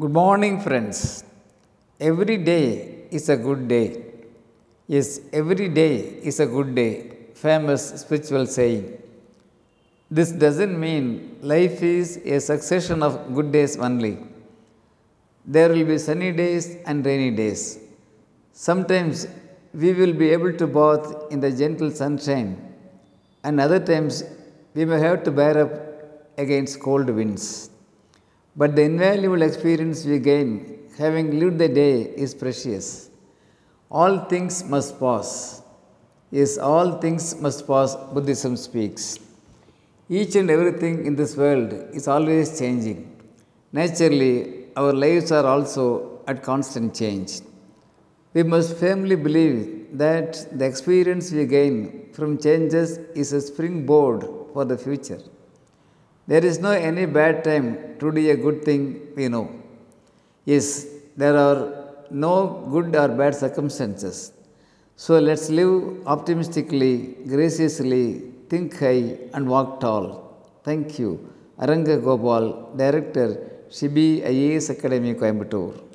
Good morning, friends. Every day is a good day. Yes, every day is a good day. Famous spiritual saying. This doesn't mean life is a succession of good days only. There will be sunny days and rainy days. Sometimes we will be able to bathe in the gentle sunshine, and other times we may have to bear up against cold winds. But the invaluable experience we gain having lived the day is precious. All things must pass. Yes, all things must pass, Buddhism speaks. Each and everything in this world is always changing. Naturally, our lives are also at constant change. We must firmly believe that the experience we gain from changes is a springboard for the future. There is no any bad time to do a good thing, we know. Yes, there are no good or bad circumstances. So let's live optimistically, graciously, think high, and walk tall. Thank you. Aranga Gopal, Director, Shibi IAS Academy, Coimbatore.